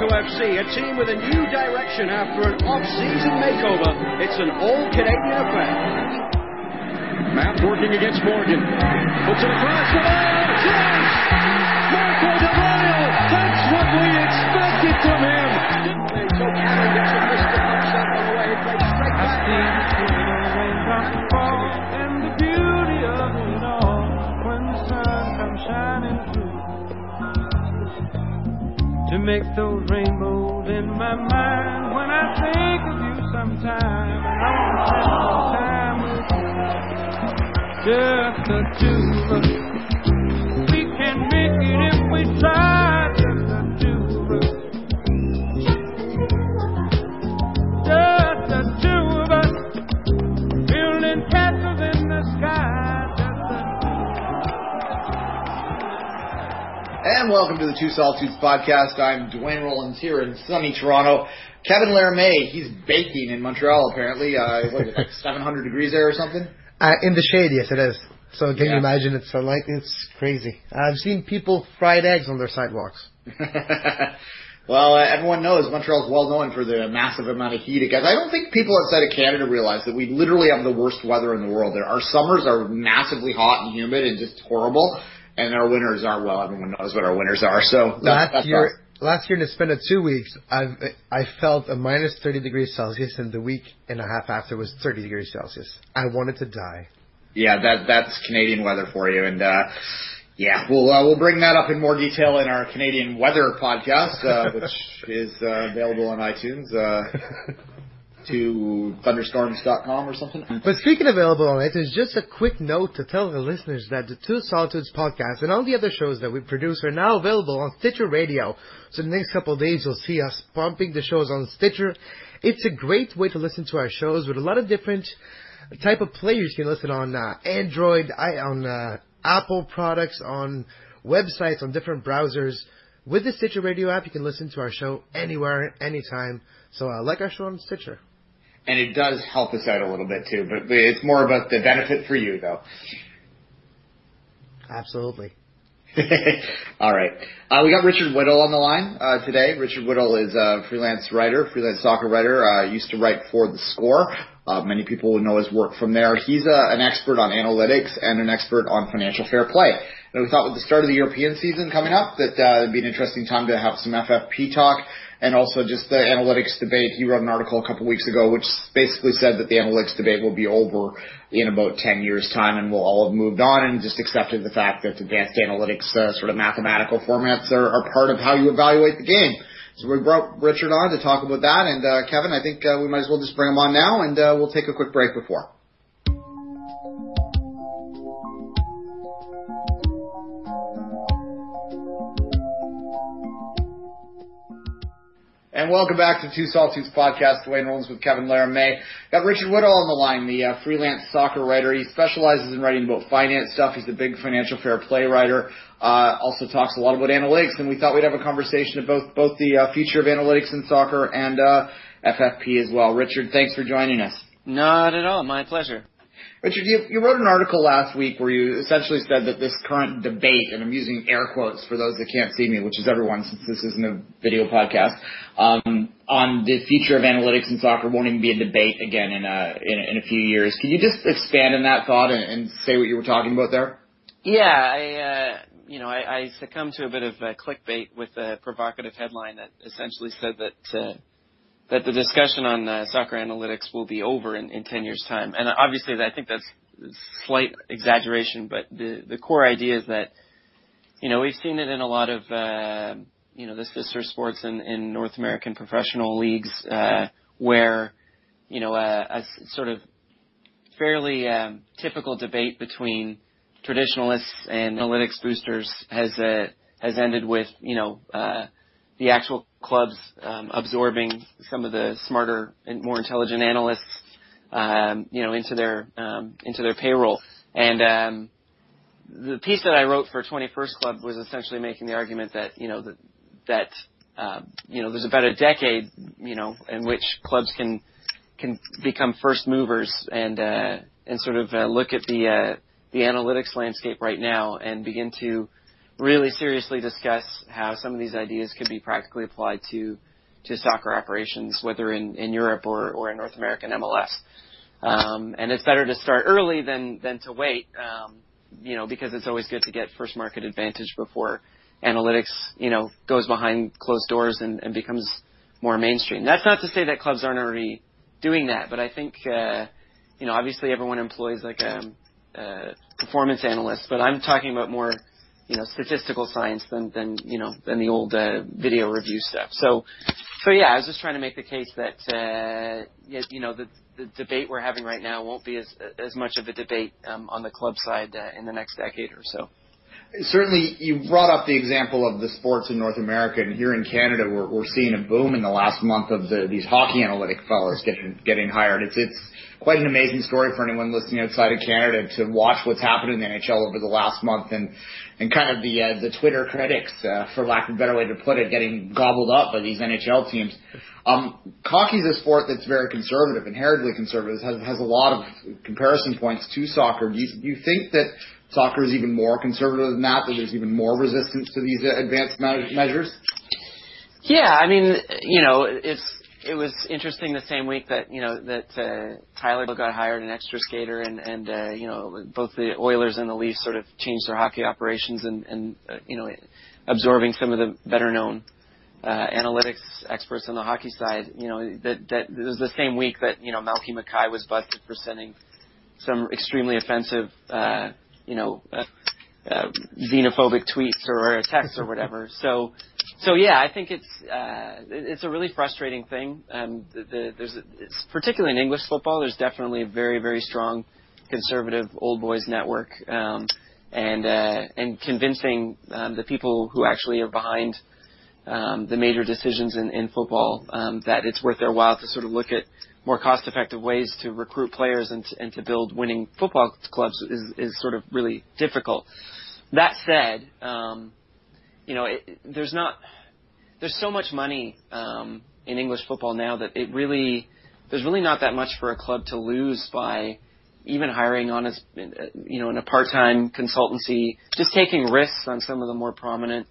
Toronto FC, a team with a new direction after an off-season makeover. It's an all-Canadian affair. Matt working against Morgan. Puts it across the line. To make those rainbows in my mind when I think of you sometime. And time just the two And welcome to the Two Solitudes podcast. I'm Duane Rollins here in sunny Toronto. Kevin Laramee, he's baking in Montreal apparently. Uh, what is it, like 700 degrees there or something? Uh, in the shade, yes, it is. So can Yeah. you imagine it's sunlight? It's crazy. I've seen people fried eggs on their sidewalks. well, uh, everyone knows Montreal's well known for the massive amount of heat it gets. I don't think people outside of Canada realize that we literally have the worst weather in the world. There, our summers are massively hot and humid and just horrible, and our winners are well. Everyone knows what our winners are. So that's, last that's year, last year in the span of two weeks, I've I felt a minus 30 degrees Celsius, and the week and a half after was 30 degrees Celsius. I wanted to die. Yeah, that that's Canadian weather for you, and uh, yeah, we'll uh, we'll bring that up in more detail in our Canadian weather podcast, uh, which is uh, available on iTunes. Uh, to thunderstorms.com or something. But speaking of available on iTunes, just a quick note to tell the listeners that the Two Solitudes podcast and all the other shows that we produce are now available on Stitcher Radio. So in the next couple of days you'll see us pumping the shows on Stitcher. It's a great way to listen to our shows with a lot of different type of players you can listen on uh, Android, I, on uh, Apple products, on websites, on different browsers. With the Stitcher Radio app, you can listen to our show anywhere, anytime. So uh, like our show on Stitcher. And it does help us out a little bit too, but it's more about the benefit for you though. Absolutely. All right. Uh, we got Richard Whittall on the line uh, today. Richard Whittall is a freelance writer, freelance soccer writer. Uh, used to write for The Score. Uh, many people would know his work from there. He's uh, an expert on analytics and an expert on financial fair play. And we thought with the start of the European season coming up that uh, it'd be an interesting time to have some FFP talk and also just the analytics debate. He wrote an article a couple weeks ago which basically said that the analytics debate will be over in about 10 years time and we'll all have moved on and just accepted the fact that advanced analytics uh, sort of mathematical formats are, are part of how you evaluate the game. So we brought Richard on to talk about that and uh, Kevin, I think uh, we might as well just bring him on now and uh, we'll take a quick break before. And welcome back to Two Solitudes podcast. Duane Rollins with Kevin Laramee. Got Richard Whittall on the line, the uh, freelance soccer writer. He specializes in writing about finance stuff. He's a big financial fair play writer. Uh, also talks a lot about analytics, and we thought we'd have a conversation about both the uh, future of analytics in soccer and uh, FFP as well. Richard, thanks for joining us. Not at all. My pleasure. Richard, you, you wrote an article last week where you essentially said that this current debate, and I'm using air quotes for those that can't see me, which is everyone since this isn't a video podcast, um, on the future of analytics in soccer won't even be a debate again in a, in, in a few years. Can you just expand on that thought and, and say what you were talking about there? Yeah, I, uh, you know, I, I succumbed to a bit of uh, clickbait with a provocative headline that essentially said that uh, that the discussion on uh, soccer analytics will be over in, in 10 years' time. And obviously, I think that's slight exaggeration, but the the core idea is that, you know, we've seen it in a lot of, uh, you know, the sister sports in, in North American professional leagues uh, where, you know, a sort of fairly um, typical debate between traditionalists and analytics boosters has uh, has ended with you know uh, the actual clubs um, absorbing some of the smarter and more intelligent analysts um, you know into their um, into their payroll. And um, the piece that I wrote for 21st Club was essentially making the argument that you know that that uh, you know there's about a decade you know in which clubs can can become first movers and uh, and sort of uh, look at the uh, the analytics landscape right now and begin to really seriously discuss how some of these ideas could be practically applied to to soccer operations, whether in, in Europe or, or in North American MLS. Um, and it's better to start early than than to wait, um, you know, because it's always good to get first market advantage before analytics, you know, goes behind closed doors and, and becomes more mainstream. That's not to say that clubs aren't already doing that, but I think, uh, you know, obviously everyone employs like a, a performance analyst, but I'm talking about more you know statistical science than than you know than the old uh, video review stuff. So so yeah, I was just trying to make the case that uh, you know the the debate we're having right now won't be as as much of a debate um, on the club side uh, in the next decade or so. Certainly, you brought up the example of the sports in North America, and here in Canada, we're, we're seeing a boom in the last month of the, these hockey analytic fellows getting getting hired. It's it's quite an amazing story for anyone listening outside of Canada to watch what's happened in the NHL over the last month and and kind of the uh, the Twitter critics, uh, for lack of a better way to put it, getting gobbled up by these NHL teams. Um, hockey is a sport that's very conservative, inherently conservative, has has a lot of comparison points to soccer. Do you, do you think that soccer is even more conservative than that? That there's even more resistance to these uh, advanced measures? Yeah, I mean, you know, it's it was interesting the same week that you know that uh, Tyler got hired an extra skater and and uh, you know both the Oilers and the Leafs sort of changed their hockey operations and and uh, you know absorbing some of the better known uh, analytics experts on the hockey side. You know that that it was the same week that you know Malky Mackay was busted for sending some extremely offensive uh, you know uh, uh, xenophobic tweets or, or texts or whatever. So so yeah, I think it's uh, it's a really frustrating thing. Um, the, the, there's a, it's particularly in English football. There's definitely a very very strong conservative old boys network, um, and uh, and convincing um, the people who actually are behind um, the major decisions in, in football um, that it's worth their while to sort of look at more cost effective ways to recruit players and to, and to build winning football clubs is is sort of really difficult. That said. Um, you know, it, there's not there's so much money um, in English football now that it really there's really not that much for a club to lose by even hiring on as you know in a part-time consultancy, just taking risks on some of the more prominent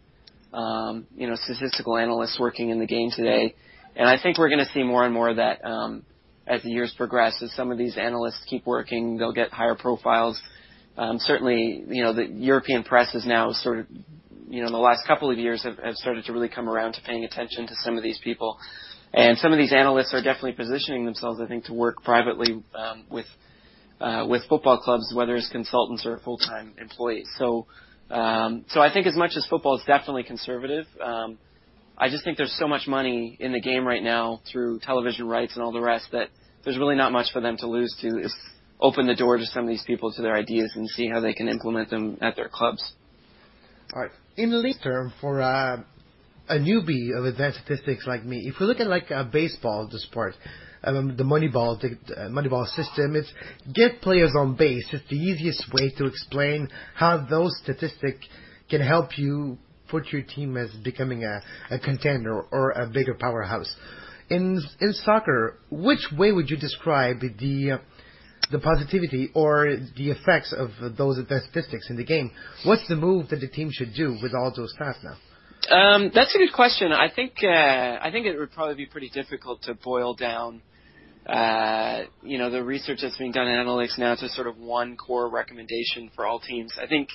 um, you know statistical analysts working in the game today. And I think we're going to see more and more of that um, as the years progress. As some of these analysts keep working, they'll get higher profiles. Um, certainly, you know the European press is now sort of you know, in the last couple of years have, have started to really come around to paying attention to some of these people. And some of these analysts are definitely positioning themselves, I think, to work privately um, with uh, with football clubs, whether as consultants or full time employees. So, um, so I think as much as football is definitely conservative, um, I just think there's so much money in the game right now through television rights and all the rest that there's really not much for them to lose to is open the door to some of these people to their ideas and see how they can implement them at their clubs. All right in league term for uh, a newbie of advanced statistics like me, if we look at like a baseball, the sport, um, the Moneyball, the uh, Moneyball system, it's get players on base. It's the easiest way to explain how those statistics can help you put your team as becoming a, a contender or a bigger powerhouse. In in soccer, which way would you describe the uh, the positivity or the effects of those statistics in the game. What's the move that the team should do with all those stats now? Um, that's a good question. I think uh, I think it would probably be pretty difficult to boil down, uh, you know, the research that's being done in analytics now to sort of one core recommendation for all teams. I think,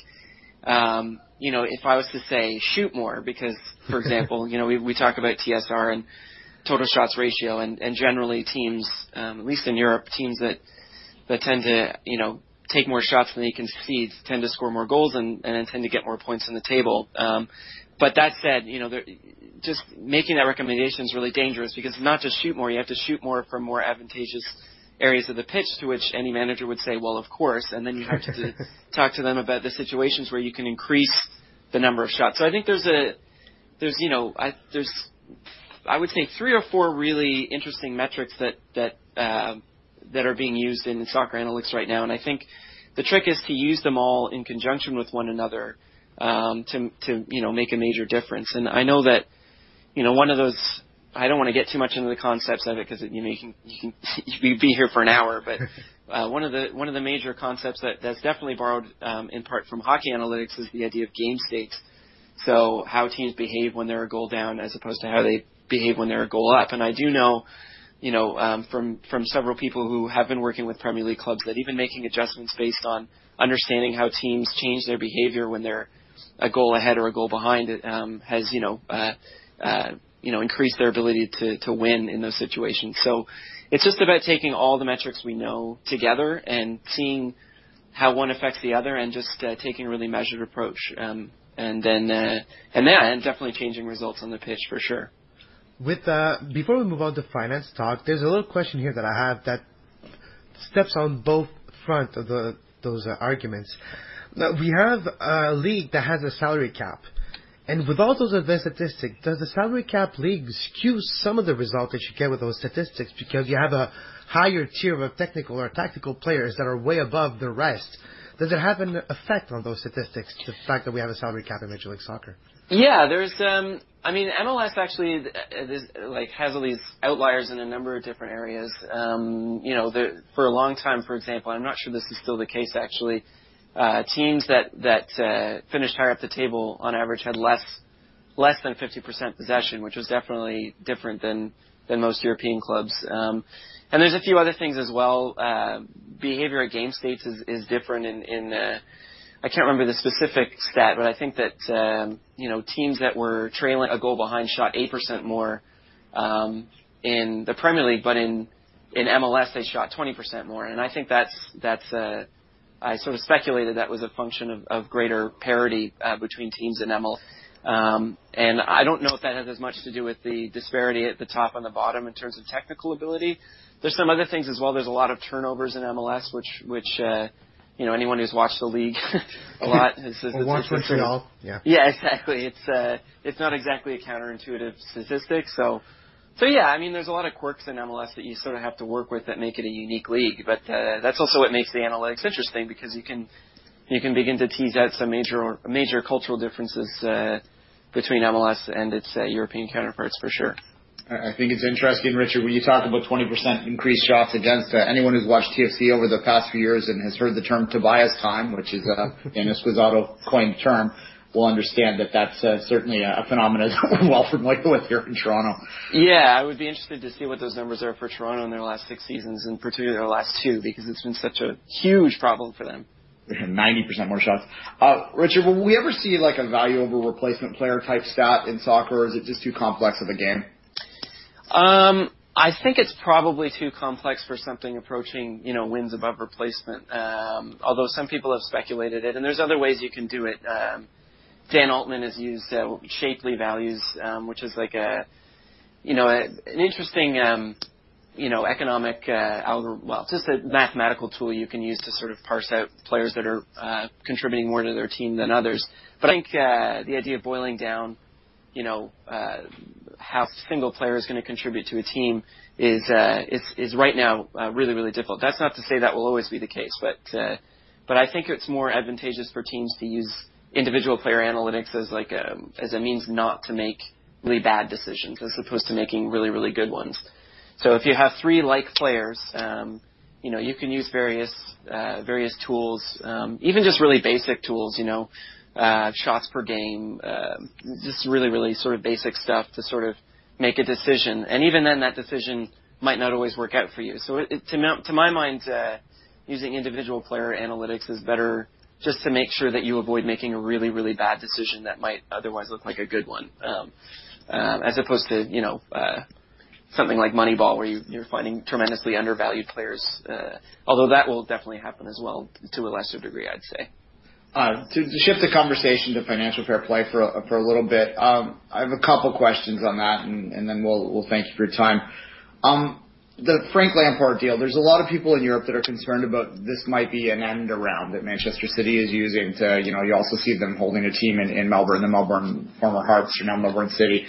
um, you know, if I was to say shoot more, because for example, you know, we we talk about TSR and total shots ratio, and and generally teams, um, at least in Europe, teams that that tend to, you know, take more shots than they concede tend to score more goals and, and tend to get more points in the table. Um, but that said, you know, just making that recommendation is really dangerous because not just shoot more, you have to shoot more from more advantageous areas of the pitch to which any manager would say, well, of course, and then you have to talk to them about the situations where you can increase the number of shots. So I think there's a, there's, you know, I, there's, I would say three or four really interesting metrics that, that, uh, that are being used in soccer analytics right now. And I think the trick is to use them all in conjunction with one another um, to to you know make a major difference. And I know that you know one of those. I don't want to get too much into the concepts of it because you know you can you can you be here for an hour, but uh, one of the one of the major concepts that that's definitely borrowed um, in part from hockey analytics is the idea of game states. So how teams behave when they're a goal down as opposed to how they behave when they're a goal up. And I do know, you know, um, from from several people who have been working with Premier League clubs that even making adjustments based on understanding how teams change their behavior when they're a goal ahead or a goal behind um, has you know uh, uh, you know increased their ability to to win in those situations. So it's just about taking all the metrics we know together and seeing how one affects the other, and just uh, taking a really measured approach. Um, and then uh, and then and definitely changing results on the pitch for sure. With uh, before we move on to finance talk, there's a little question here that I have that steps on both front of the those uh, arguments. Now, we have a league that has a salary cap. And with all those advanced statistics, does the salary cap league skew some of the results that you get with those statistics because you have a higher tier of technical or tactical players that are way above the rest? Does it have an effect on those statistics, the fact that we have a salary cap in Major League Soccer? Yeah, there's. Um, I mean, MLS actually uh, like has all these outliers in a number of different areas. Um, you know, the, for a long time, for example, I'm not sure this is still the case actually uh, teams that that uh, finished higher up the table on average had less less than 50% possession, which was definitely different than than most European clubs. Um, and there's a few other things as well. Uh, behavior at game states is, is different in, in uh, I can't remember the specific stat, but I think that um, you know teams that were trailing a goal behind shot eight percent more um, in the Premier League, but in in MLS they shot 20% more, and I think that's that's uh, I sort of speculated that was a function of, of greater parity uh, between teams in MLS. Um, and I don't know if that has as much to do with the disparity at the top and the bottom in terms of technical ability. There's some other things as well. There's a lot of turnovers in MLS, which which uh, you know anyone who's watched the league a lot has, or watched Montreal. Yeah. Yeah, exactly. It's uh, it's not exactly a counterintuitive statistic. So so yeah, I mean, there's a lot of quirks in MLS that you sort of have to work with that make it a unique league. But uh, that's also what makes the analytics interesting because you can you can begin to tease out some major major cultural differences uh, between MLS and its uh, European counterparts for sure. I think it's interesting, Richard, when you talk about 20% increased shots against uh, anyone who's watched TFC over the past few years and has heard the term Tobias time, which is a an Esquizado coined term will understand that that's uh, certainly a, phenomenon that we're well familiar with here in Toronto. Yeah, I would be interested to see what those numbers are for Toronto in their last six seasons, and particularly their last two, because it's been such a huge problem for them. 90% more shots. Uh, Richard, will we ever see like a value over replacement player type stat in soccer, or is it just too complex of a game? Um, I think it's probably too complex for something approaching, you know, wins above replacement. Um, although some people have speculated it, and there's other ways you can do it. Um, Dan Altman has used uh, Shapley values, um, which is like a, you know, a, an interesting, um, you know, economic uh, algorithm. Well, just a mathematical tool you can use to sort of parse out players that are uh, contributing more to their team than others. But I think uh, the idea of boiling down, you know, uh, how single player is going to contribute to a team is uh, is is right now uh, really really difficult. That's not to say that will always be the case, but uh, but I think it's more advantageous for teams to use individual player analytics as like a as a means not to make really bad decisions as opposed to making really really good ones. So if you have three like players, um, you know you can use various uh, various tools, um, even just really basic tools. You know, uh, shots per game, uh, just really really sort of basic stuff to sort of make a decision. And even then, that decision might not always work out for you. So it, to, to my mind, uh, using individual player analytics is better just to make sure that you avoid making a really, really bad decision that might otherwise look like a good one, um, uh, as opposed to you know uh, something like Moneyball where you, you're finding tremendously undervalued players. Uh, although that will definitely happen as well to a lesser degree, I'd say. Uh, to, to shift the conversation to financial fair play for a, for a little bit, um, I have a couple questions on that, and, and then we'll we'll thank you for your time. Um, the Frank Lampard deal, there's a lot of people in Europe that are concerned about this might be an end around that Manchester City is using to, you know, you also see them holding a team in, in Melbourne, the Melbourne former Hearts are now Melbourne City.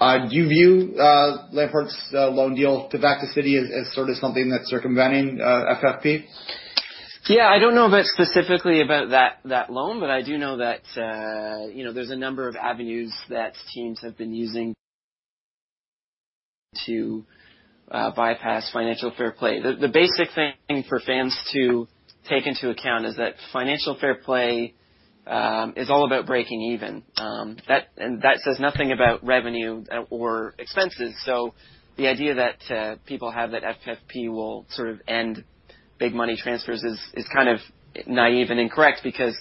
Uh, do you view uh, Lampard's uh, loan deal to back to City as, as sort of something that's circumventing uh, FFP? Yeah, I don't know about specifically about that that loan, but I do know that uh, you know there's a number of avenues that teams have been using to uh, bypass financial fair play. The, the basic thing for fans to take into account is that financial fair play um, is all about breaking even. Um, that and that says nothing about revenue or expenses. So the idea that uh, people have that FFP will sort of end big money transfers is is kind of naive and incorrect because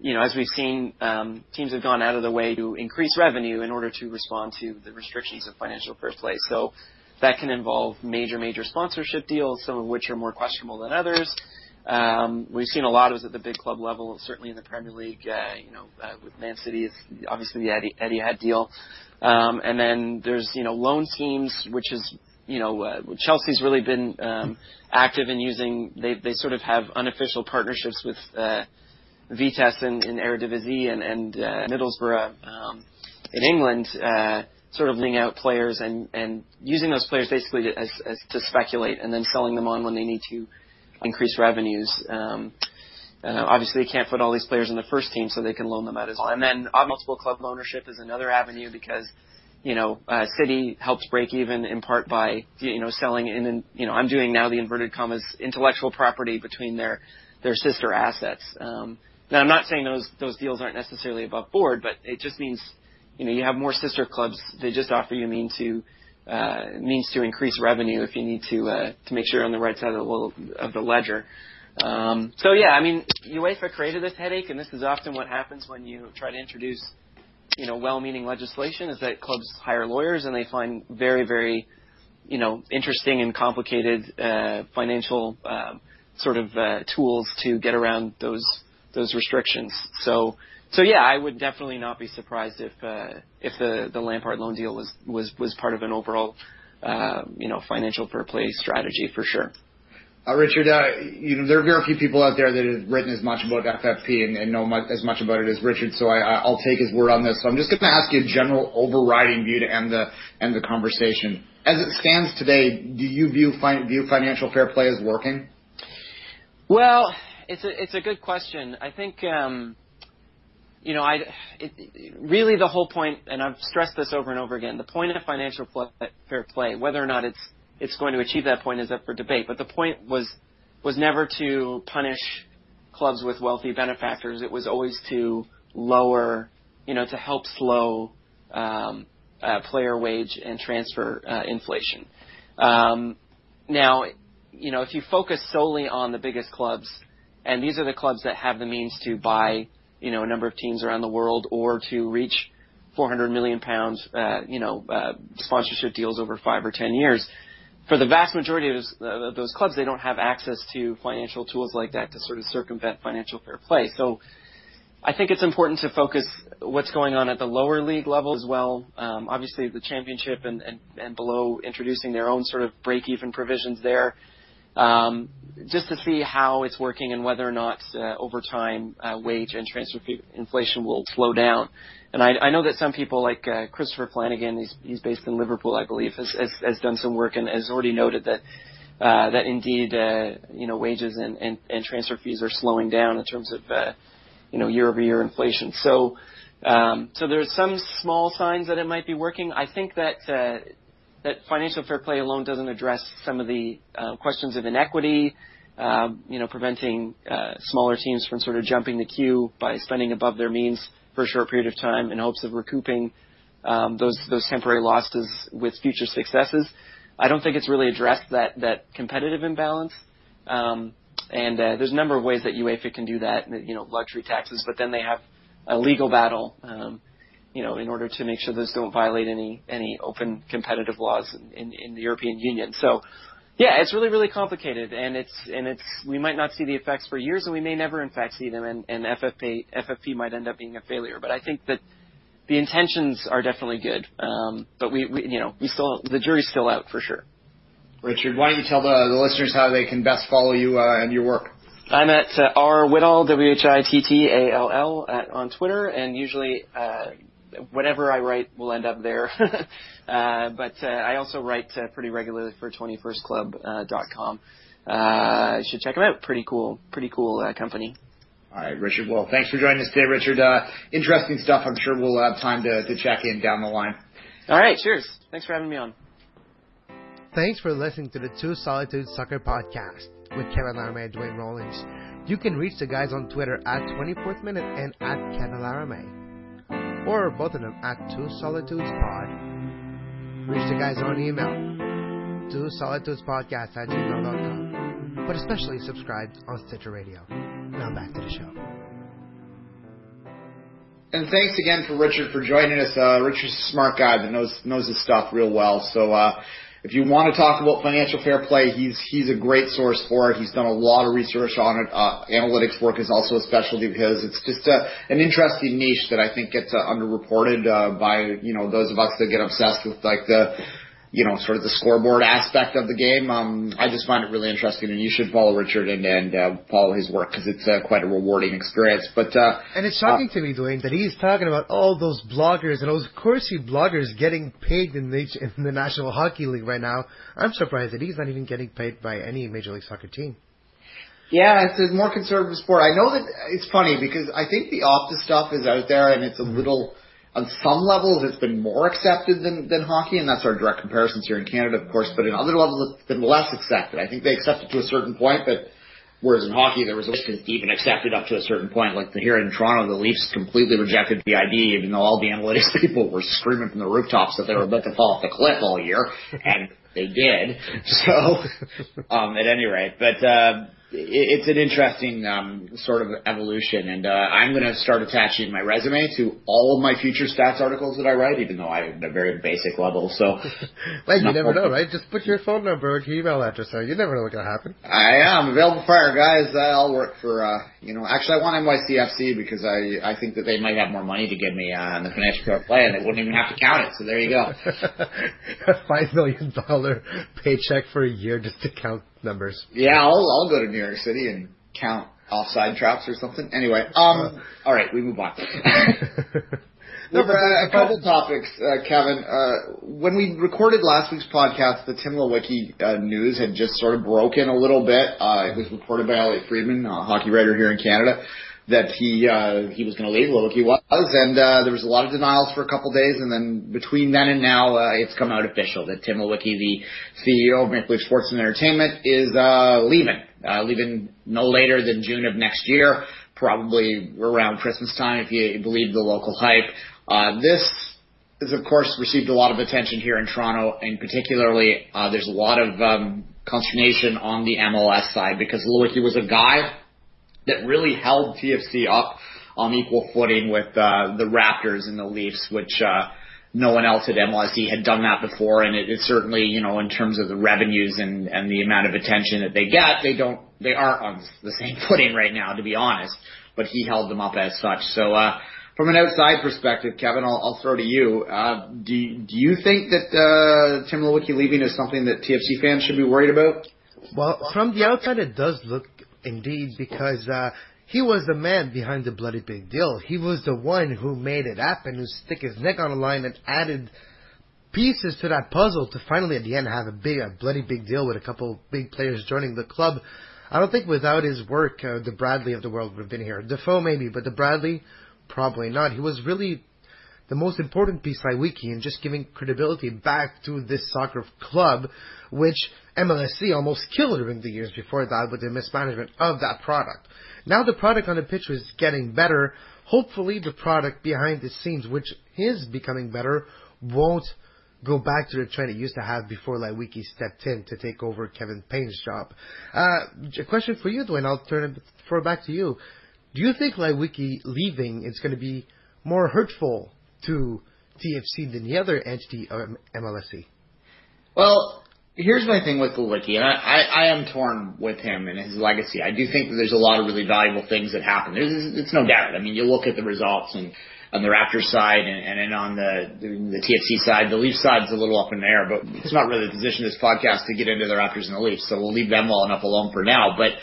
you know as we've seen um, teams have gone out of the way to increase revenue in order to respond to the restrictions of financial fair play. So that can involve major major sponsorship deals, some of which are more questionable than others. Um, we've seen a lot of it at the big club level, certainly in the Premier League. Uh, you know, uh, with Man City, it's obviously the Eddie, Etihad deal, um, and then there's you know loan schemes, which is you know uh, Chelsea's really been um, active in using. They they sort of have unofficial partnerships with uh, Vitesse in, in Eredivisie and and uh, Middlesbrough um, in England. Uh, sort of laying out players and, and using those players basically to, as, as to speculate and then selling them on when they need to increase revenues. Um, uh, obviously, they can't put all these players in the first team, so they can loan them out as well. And then uh, multiple club ownership is another avenue because you know uh, City helps break even in part by you know selling in and you know I'm doing now the inverted commas intellectual property between their their sister assets. Um, now I'm not saying those those deals aren't necessarily above board, but it just means you know you have more sister clubs. They just offer you mean to uh, means to increase revenue if you need to uh, to make sure you're on the right side of the, of the ledger. Um, so yeah, I mean, UEFA created this headache, and this is often what happens when you try to introduce, you know, well-meaning legislation. Is that clubs hire lawyers and they find very, very, you know, interesting and complicated uh, financial uh, sort of uh, tools to get around those those restrictions. So so yeah, I would definitely not be surprised if uh, if the the Lampard loan deal was was was part of an overall uh, you know financial fair play strategy for sure. Uh, Richard, uh, you know there are very few people out there that have written as much about FFP and, and know much, as much about it as Richard. So I, I'll take his word on this. So I'm just going to ask you a general overriding view to end the end the conversation. As it stands today, do you view fi- view financial fair play as working? Well, it's a it's a good question. I think. Um, you know, I it, really the whole point, and I've stressed this over and over again. The point of financial fair play, whether or not it's it's going to achieve that point, is up for debate. But the point was was never to punish clubs with wealthy benefactors. It was always to lower, you know, to help slow um, uh, player wage and transfer uh, inflation. Um, now, you know, if you focus solely on the biggest clubs, and these are the clubs that have the means to buy you know, a number of teams around the world or to reach 400 million pounds, uh, you know, uh, sponsorship deals over five or 10 years. For the vast majority of those, uh, those clubs, they don't have access to financial tools like that to sort of circumvent financial fair play. So I think it's important to focus what's going on at the lower league level as well. Um, obviously, the championship and, and, and below introducing their own sort of break-even provisions there um, just to see how it's working and whether or not uh, over time uh, wage and transfer inflation will slow down. And I, I know that some people like uh, Christopher Flanagan, he's, he's based in Liverpool, I believe, has, has, has done some work and has already noted that uh, that indeed uh, you know wages and, and, and transfer fees are slowing down in terms of uh, you know year over year inflation. So um, so there's some small signs that it might be working. I think that uh, that financial fair play alone doesn't address some of the uh, questions of inequity, uh, you know, preventing uh, smaller teams from sort of jumping the queue by spending above their means for a short period of time in hopes of recouping um, those those temporary losses with future successes. I don't think it's really addressed that that competitive imbalance. Um, and uh, there's a number of ways that UEFA can do that, you know, luxury taxes, but then they have a legal battle um, you know, in order to make sure those don't violate any any open competitive laws in, in, in the European Union. So, yeah, it's really really complicated, and it's and it's we might not see the effects for years, and we may never in fact see them, and, and FFP FFP might end up being a failure. But I think that the intentions are definitely good, um, but we, we you know we still the jury's still out for sure. Richard, why don't you tell the, the listeners how they can best follow you uh, and your work? I'm at uh, R Whittall W H I T T A L L on Twitter, and usually uh, whatever I write will end up there. uh, but uh, I also write uh, pretty regularly for 21stclub.com. Uh, you should check them out. Pretty cool, pretty cool uh, company. All right, Richard. Well, thanks for joining us today, Richard. Uh, interesting stuff. I'm sure we'll have time to, to check in down the line. All right, cheers. Thanks for having me on. Thanks for listening to the Two Solitude Soccer Podcast with Kevin Arme and Duane Rollins. You can reach the guys on Twitter at 24th Minute and at Kevin Laramee. Or both of them at Two Solitudes Pod. Reach the guys on email. Two Solitudes Podcast at gmail.com. But especially subscribe on Stitcher Radio. Now back to the show. And thanks again for Richard for joining us. Uh, Richard's a smart guy that knows knows his stuff real well. So uh, if you want to talk about financial fair play, he's he's a great source for it. He's done a lot of research on it. Uh, analytics work is also a specialty of his. It's just a, an interesting niche that I think gets uh, underreported uh, by you know those of us that get obsessed with like the you know, sort of the scoreboard aspect of the game. Um, I just find it really interesting, and you should follow Richard and and uh, follow his work because it's uh, quite a rewarding experience. But uh, and it's shocking uh, to me, Duane, that he's talking about all those bloggers and those Corsi bloggers getting paid in the in the National Hockey League right now. I'm surprised that he's not even getting paid by any Major League Soccer team. Yeah, it's a more conservative sport. I know that it's funny because I think the Opta stuff is out there and it's a little on some levels it's been more accepted than, than hockey, and that's our direct comparisons here in Canada, of course, but in other levels it's been less accepted. I think they accept it to a certain point, but whereas in hockey there was a even accepted up to a certain point. Like here in Toronto, the Leafs completely rejected the idea, even though all the analytics people were screaming from the rooftops that they were about to fall off the cliff all year, and they did. So, um, at any rate, but, uh, it's an interesting um, sort of evolution, and uh, I'm going to start attaching my resume to all of my future stats articles that I write, even though I'm at a very basic level. So, well, you never know, right? Just put your phone number or your email address there. You never know what's going to happen. I am available for our guys. I'll work for uh, you know. Actually, I want NYCFC because I I think that they might have more money to give me uh, on the financial fair play, and they wouldn't even have to count it. So there you go. Five million dollar paycheck for a year just to count numbers. Yeah, I'll I'll go to New York City and count offside traps or something. Anyway, um, all right, we move on. no, but uh, a couple topics, uh, Kevin. Uh, when we recorded last week's podcast, the Tim Leiweke uh, news had just sort of broken a little bit. Uh, it was reported by Elliotte Friedman, a hockey writer here in Canada, that he uh, he was going to leave. Leiweke was, and uh, there was a lot of denials for a couple days, and then between then and now, uh, it's come out official that Tim Leiweke, the CEO of Maple Leaf Sports and Entertainment, is uh, leaving, uh, leaving no later than June of next year, probably around Christmas time, if you believe the local hype. Uh, this has, of course, received a lot of attention here in Toronto, and particularly uh, there's a lot of um, consternation on the MLS side because Leiweke was a guy that really held TFC up on equal footing with uh, the Raptors and the Leafs, which uh, no one else at MLSE had done that before, and it, it certainly, you know, in terms of the revenues and and the amount of attention that they get, they don't, they aren't on the same footing right now, to be honest. But he held them up as such. So, uh, from an outside perspective, Kevin, I'll, I'll throw to you. Uh, do do you think that uh, Tim Leiweke leaving is something that TFC fans should be worried about? Well, from the outside, it does look indeed, because uh, he was the man behind the bloody big deal. He was the one who made it happen, who stick his neck on the line and added pieces to that puzzle to finally at the end have a big, a bloody big deal with a couple big players joining the club. I don't think without his work, uh, the Bradley of the world would have been here. Defoe maybe, but the Bradley, probably not. He was really the most important piece Leiweke in just giving credibility back to this soccer club, which MLSE almost killed during the years before that with the mismanagement of that product. Now the product on the pitch is getting better. Hopefully the product behind the scenes, which is becoming better, won't go back to the trend it used to have before Leiweke stepped in to take over Kevin Payne's job. Uh, a question for you, Duane. I'll turn it back to you. Do you think Leiweke leaving is going to be more hurtful to TFC than the other entity of MLSE? Well, here's my thing with Leiweke, and I, I, I am torn with him and his legacy. I do think that there's a lot of really valuable things that happen. There's, it's no doubt. I mean, you look at the results and on the Raptors side and, and then on the, the the TFC side, the Leafs side's a little up in the air, but it's not really the position of this podcast to get into the Raptors and the Leafs, so we'll leave them well enough alone for now. But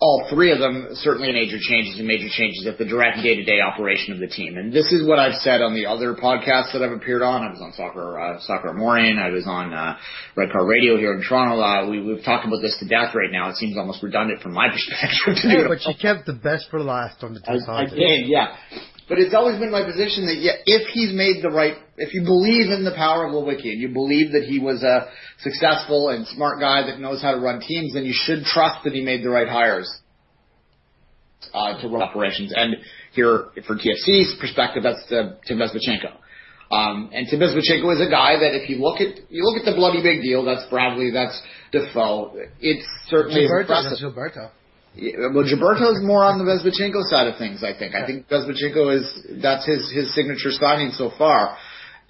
all three of them certainly major changes and major changes at the direct day-to-day operation of the team. And this is what I've said on the other podcasts that I've appeared on. I was on Soccer uh, Soccer Morning. I was on uh, Red Car Radio here in Toronto. Uh, we, we've talked about this to death right now. It seems almost redundant from my perspective. To do yeah, but you kept the best for last on the two I, I did, yeah. But it's always been my position that yeah, if he's made the right, if you believe in the power of Leiweke and you believe that he was a successful and smart guy that knows how to run teams, then you should trust that he made the right hires. uh, to run operations. And here, for TFC's perspective, that's the, Tim Bezbatchenko. Um, and Tim Bezbatchenko is a guy that if you look at you look at the bloody big deal, that's Bradley, that's Defoe. It's certainly Gilberto, impressive. Gilberto. Yeah, well, Gilberto's more on the Bezbatchenko side of things. I think. I think Bezbatchenko is that's his his signature signing so far.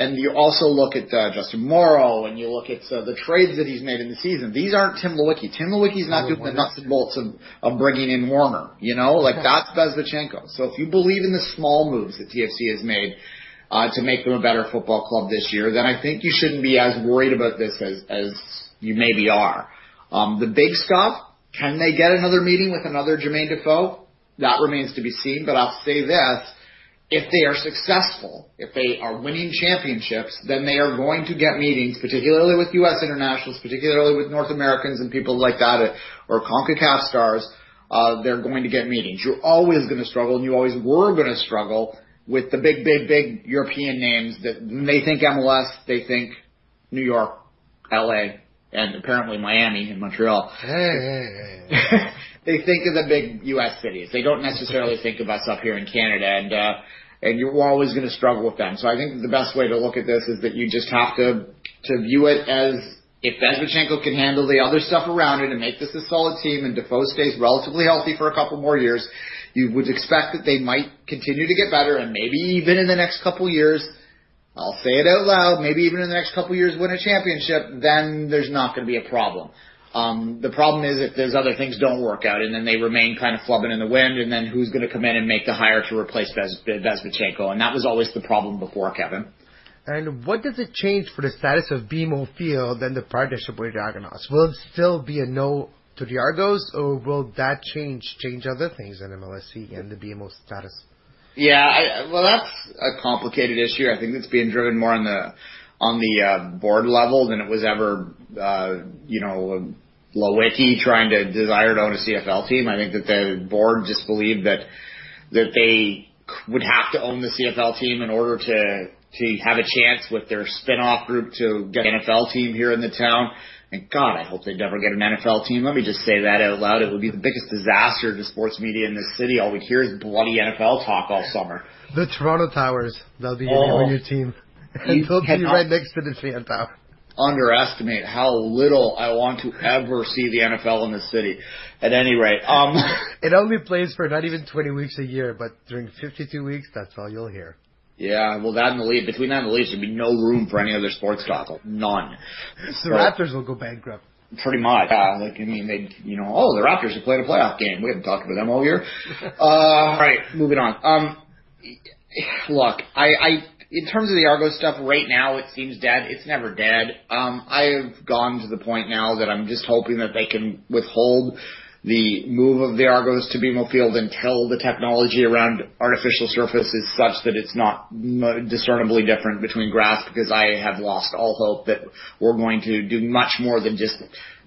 And you also look at uh, Justin Morrow, and you look at uh, the trades that he's made in the season. These aren't Tim Leiweke. Tim Leiweke's not doing the nuts and bolts of, of bringing in Warner. You know, like that's Bezbatchenko. So if you believe in the small moves that TFC has made uh, to make them a better football club this year, then I think you shouldn't be as worried about this as as you maybe are. Um, the big stuff. Can they get another meeting with another Jermaine Defoe? That remains to be seen. But I'll say this if they are successful, if they are winning championships, then they are going to get meetings, particularly with U.S. internationals, particularly with North Americans and people like that, or CONCACAF stars. Uh, they're going to get meetings. You're always going to struggle, and you always were going to struggle with the big, big, big European names that when they think MLS, they think New York, L.A., and apparently Miami and Montreal. Hey, hey, hey. they think of the big U.S. cities. They don't necessarily think of us up here in Canada, and uh, and you're always going to struggle with them. So I think the best way to look at this is that you just have to to view it as if Bezbatchenko can handle the other stuff around it and make this a solid team, and Defoe stays relatively healthy for a couple more years, you would expect that they might continue to get better, and maybe even in the next couple years. I'll say it out loud. Maybe even in the next couple years, win a championship. Then there's not going to be a problem. Um, the problem is if those other things don't work out and then they remain kind of flubbing in the wind and then who's going to come in and make the hire to replace Bez-? And that was always the problem before, Kevin. And what does it change for the status of BMO Field and the partnership with Argonauts? Will it still be a no to the Argos, or will that change change other things in MLSE and the BMO status? Yeah, I, well, that's a complicated issue. I think it's being driven more on the on the uh, board level than it was ever, uh, you know, Leiweke trying to desire to own a CFL team. I think that the board just believed that that they would have to own the CFL team in order to to have a chance with their spin-off group to get an NFL team here in the town. And God, I hope they never get an NFL team. Let me just say that out loud. It would be the biggest disaster to sports media in this city. All we hear is bloody NFL talk all summer. The Toronto Towers. That'll be Oh. your team. And they'll be right next to the fan tower. underestimate how little I want to ever see the NFL in the city. At any rate, um, It only plays for not even 20 weeks a year, but during 52 weeks, that's all you'll hear. Yeah, well, that and the league, between that and the Leafs, there'd be no room for any other sports talk. None. The So- Raptors will go bankrupt. Pretty much. Yeah, like, I mean, they, you know, oh, the Raptors are playing a playoff game. We haven't talked about them all year. Uh, all right, moving on. Um, look, I, I, in terms of the Argo stuff, right now it seems dead. It's never dead. Um, I've gone to the point now that I'm just hoping that they can withhold the move of the Argos to BMO Field until the technology around artificial surface is such that it's not discernibly different between grass because I have lost all hope that we're going to do much more than just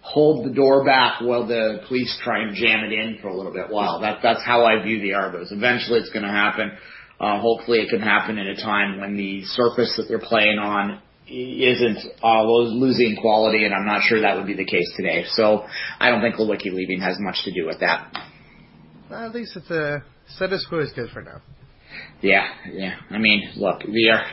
hold the door back while the police try and jam it in for a little bit. Wow, that, that's how I view the Argos. Eventually it's going to happen. Uh, hopefully it can happen at a time when the surface that they're playing on isn't uh, losing quality, and I'm not sure that would be the case today. So I don't think Leiweke leaving has much to do with that. At least it's a status quo is good for now. Yeah, yeah. I mean, look, the Ar-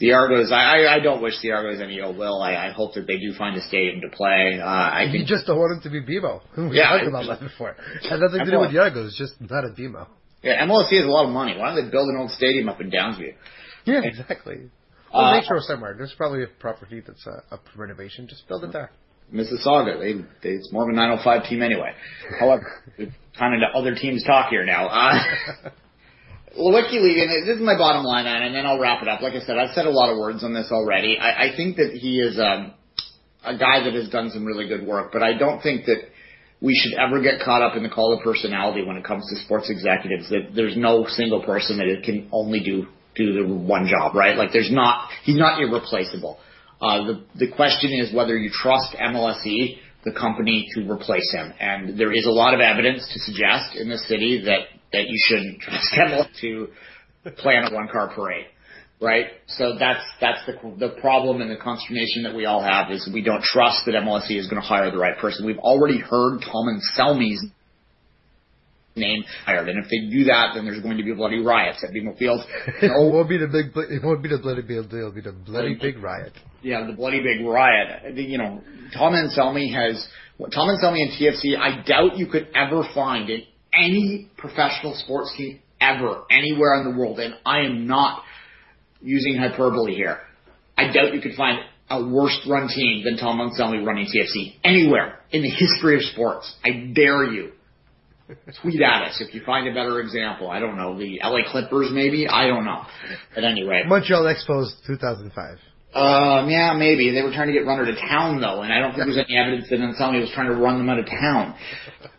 the Argos. I I don't wish the Argos any ill will. I, I hope that they do find a stadium to play. Uh, I You think just don't want him to be BMO. We Yeah, talked about that before. Has nothing to do with the Argos, just not a BMO. yeah, MLSE has a lot of money. Why don't they build an old stadium up in Downsview? Yeah, exactly. Well, Uh, nature somewhere. There's probably a property that's uh, up for renovation. Just build it there. Mississauga. They, they it's more of a 905 team anyway. However, kind of other teams talk here now. Uh, Leiweke leaving. This is my bottom line on and then I'll wrap it up. Like I said, I've said a lot of words on this already. I, I think that he is um, a guy that has done some really good work, but I don't think that we should ever get caught up in the call of personality when it comes to sports executives. That there's no single person that can only do do the one job, right? Like there's not he's not irreplaceable. Uh, the the question is whether you trust MLSE, the company, to replace him, and there is a lot of evidence to suggest in the city that that you shouldn't trust MLS to plan a one car parade, right? So that's that's the the problem and the consternation that we all have is we don't trust that MLSE is going to hire the right person. We've already heard Tom and Selmy's name hired. And if they do that, then there's going to be bloody riots at BMO Field. it won't be the big. It won't be the bloody big. It'll be the bloody big riot. Yeah, the bloody big riot. You know, Tom Anselmi has Tom Anselmi and TFC. I doubt you could ever find in any professional sports team ever anywhere in the world, and I am not using hyperbole here. I doubt you could find a worse run team than Tom Anselmi running TFC anywhere in the history of sports. I dare you. Tweet at us if you find a better example. I don't know. The LA Clippers, maybe? I don't know. At But anyway. Montreal Expos 2005. Um, yeah, maybe. They were trying to get runner to town, though, and I don't think there's any evidence that Anselmi was trying to run them out of town.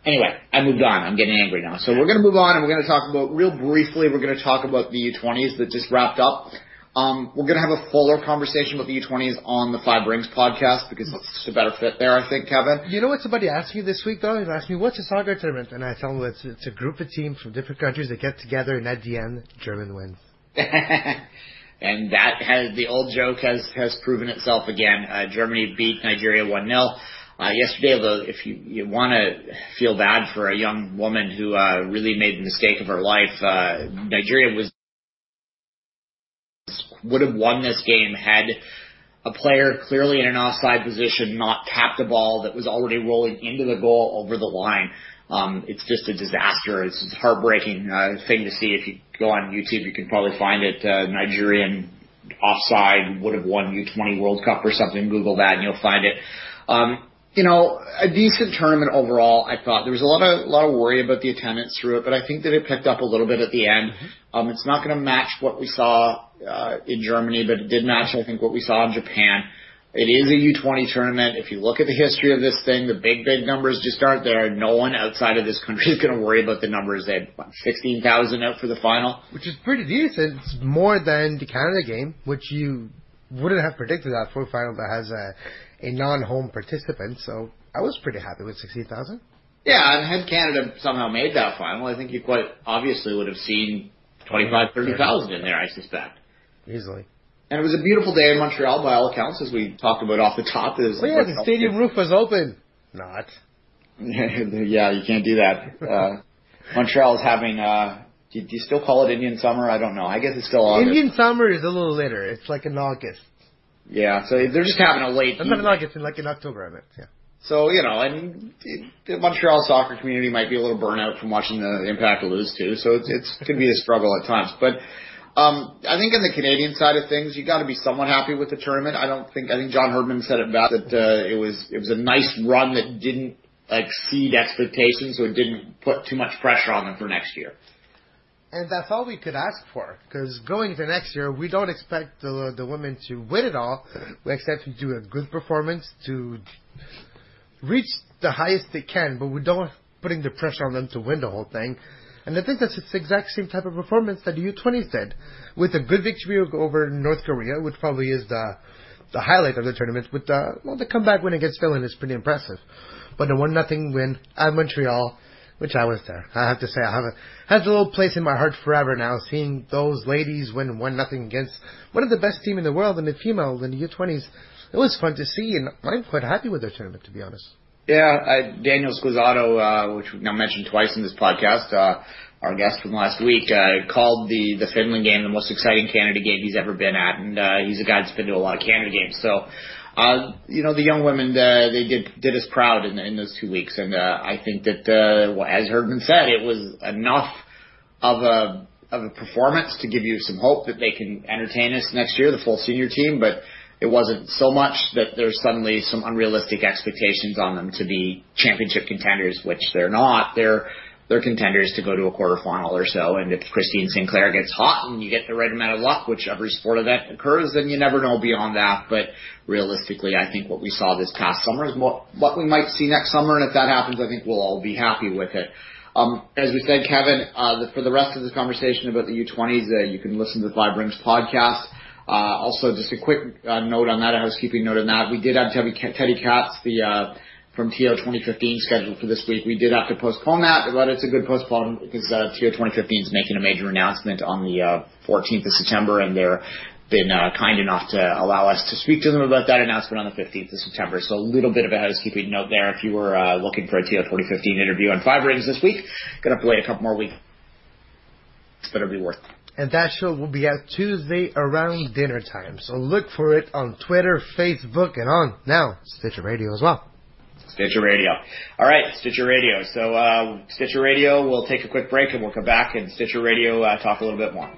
Anyway, I moved on. I'm getting angry now. So we're going to move on, and we're going to talk about, real briefly, we're going to talk about the U20s that just wrapped up. Um, we're going to have a fuller conversation about the U20s on the Five Rings podcast because it's just a better fit there, I think, Kevin. You know what somebody asked me this week, though? They asked me, what's a soccer tournament? And I tell them it's, it's a group of teams from different countries that get together, and at the end, German wins. and that has, the old joke has, has proven itself again. Uh, Germany beat Nigeria 1-0. Uh, yesterday, though, if you, you want to feel bad for a young woman who uh, really made the mistake of her life, uh, Nigeria was would have won this game had a player clearly in an offside position not tapped the ball that was already rolling into the goal over the line. Um, it's just a disaster. It's a heartbreaking uh, thing to see. If you go on YouTube, you can probably find it. Uh, Nigerian offside would have won U20 World Cup or something. Google that and you'll find it. Um, you know, a decent tournament overall. I thought there was a lot of a lot of worry about the attendance through it, but I think that it picked up a little bit at the end. Mm-hmm. Um, it's not going to match what we saw uh, in Germany, but it did match, I think, what we saw in Japan. It is a U20 tournament. If you look at the history of this thing, the big, big numbers just aren't there. No one outside of this country is going to worry about the numbers. They had what, 16,000 out for the final. Which is pretty decent. It's more than the Canada game, which you wouldn't have predicted that for a final that has a, a non-home participant. So I was pretty happy with 16,000. Yeah, and had Canada somehow made that final, I think you quite obviously would have seen 25, 30,000 in there, I suspect. Easily. And it was a beautiful day in Montreal by all accounts, as we talked about off the top. Is oh yeah, the stadium roof was open. Not. yeah, you can't do that. Uh, Montreal is having. Uh, do, do you still call it Indian summer? I don't know. I guess it's still August. Indian summer is a little later. It's like in August. Yeah, so they're just having a late. Not in August, in like in October, I meant. Yeah. So you know, and the Montreal soccer community might be a little burnout from watching the Impact lose too. So it's it's could be a struggle at times, but um, I think in the Canadian side of things, you got to be somewhat happy with the tournament. I don't think I think John Herdman said it best that uh, it was it was a nice run that didn't exceed expectations, so it didn't put too much pressure on them for next year. And that's all we could ask for, because going into next year, we don't expect the the women to win it all. We expect to do a good performance, to reach the highest they can, but we don't putting the pressure on them to win the whole thing. And I think that's the exact same type of performance that the U20s did, with a good victory over North Korea, which probably is the the highlight of the tournament. With the well, the comeback win against Finland is pretty impressive, but the one nothing win at Montreal, which I was there. I have to say, I have a has a little place in my heart forever now. Seeing those ladies win one nothing against one of the best team in the world in the female in the U20s, it was fun to see, and I'm quite happy with their tournament to be honest. Yeah, I, Daniel Squizzato, uh, which we've now mentioned twice in this podcast, uh, our guest from last week, uh, called the, the Finland game the most exciting Canada game he's ever been at, and uh, he's a guy that's been to a lot of Canada games. So, uh, you know, the young women, uh, they did did us proud in, in those two weeks, and uh, I think that, uh, as Herdman said, it was enough of a of a performance to give you some hope that they can entertain us next year, the full senior team, but it wasn't so much that there's suddenly some unrealistic expectations on them to be championship contenders, which they're not. They're they're contenders to go to a quarterfinal or so. And if Christine Sinclair gets hot and you get the right amount of luck, which every sport event occurs, then you never know beyond that. But realistically, I think what we saw this past summer is what, what we might see next summer. And if that happens, I think we'll all be happy with it. Um, as we said, Kevin, uh, the, for the rest of this conversation about the U20s, uh, you can listen to the Five Rings podcast. Uh, also, just a quick uh, note on that, a housekeeping note on that. We did have Teddy, Teddy Katz, the uh, from TO 2015 scheduled for this week. We did have to postpone that, but it's a good postpone because uh, TO 2015 is making a major announcement on the uh, 14th of September, and they're been uh, kind enough to allow us to speak to them about that announcement on the 15th of September. So a little bit of a housekeeping note there. If you were uh, looking for a TO 2015 interview on Five Rings this week, gonna have to wait a couple more weeks, but it'll be worth. it. And that show will be out Tuesday around dinner time. So look for it on Twitter, Facebook, and on now Stitcher Radio as well. Stitcher Radio. All right, Stitcher Radio. So uh, Stitcher Radio, we'll take a quick break and we'll come back and Stitcher Radio uh, talk a little bit more.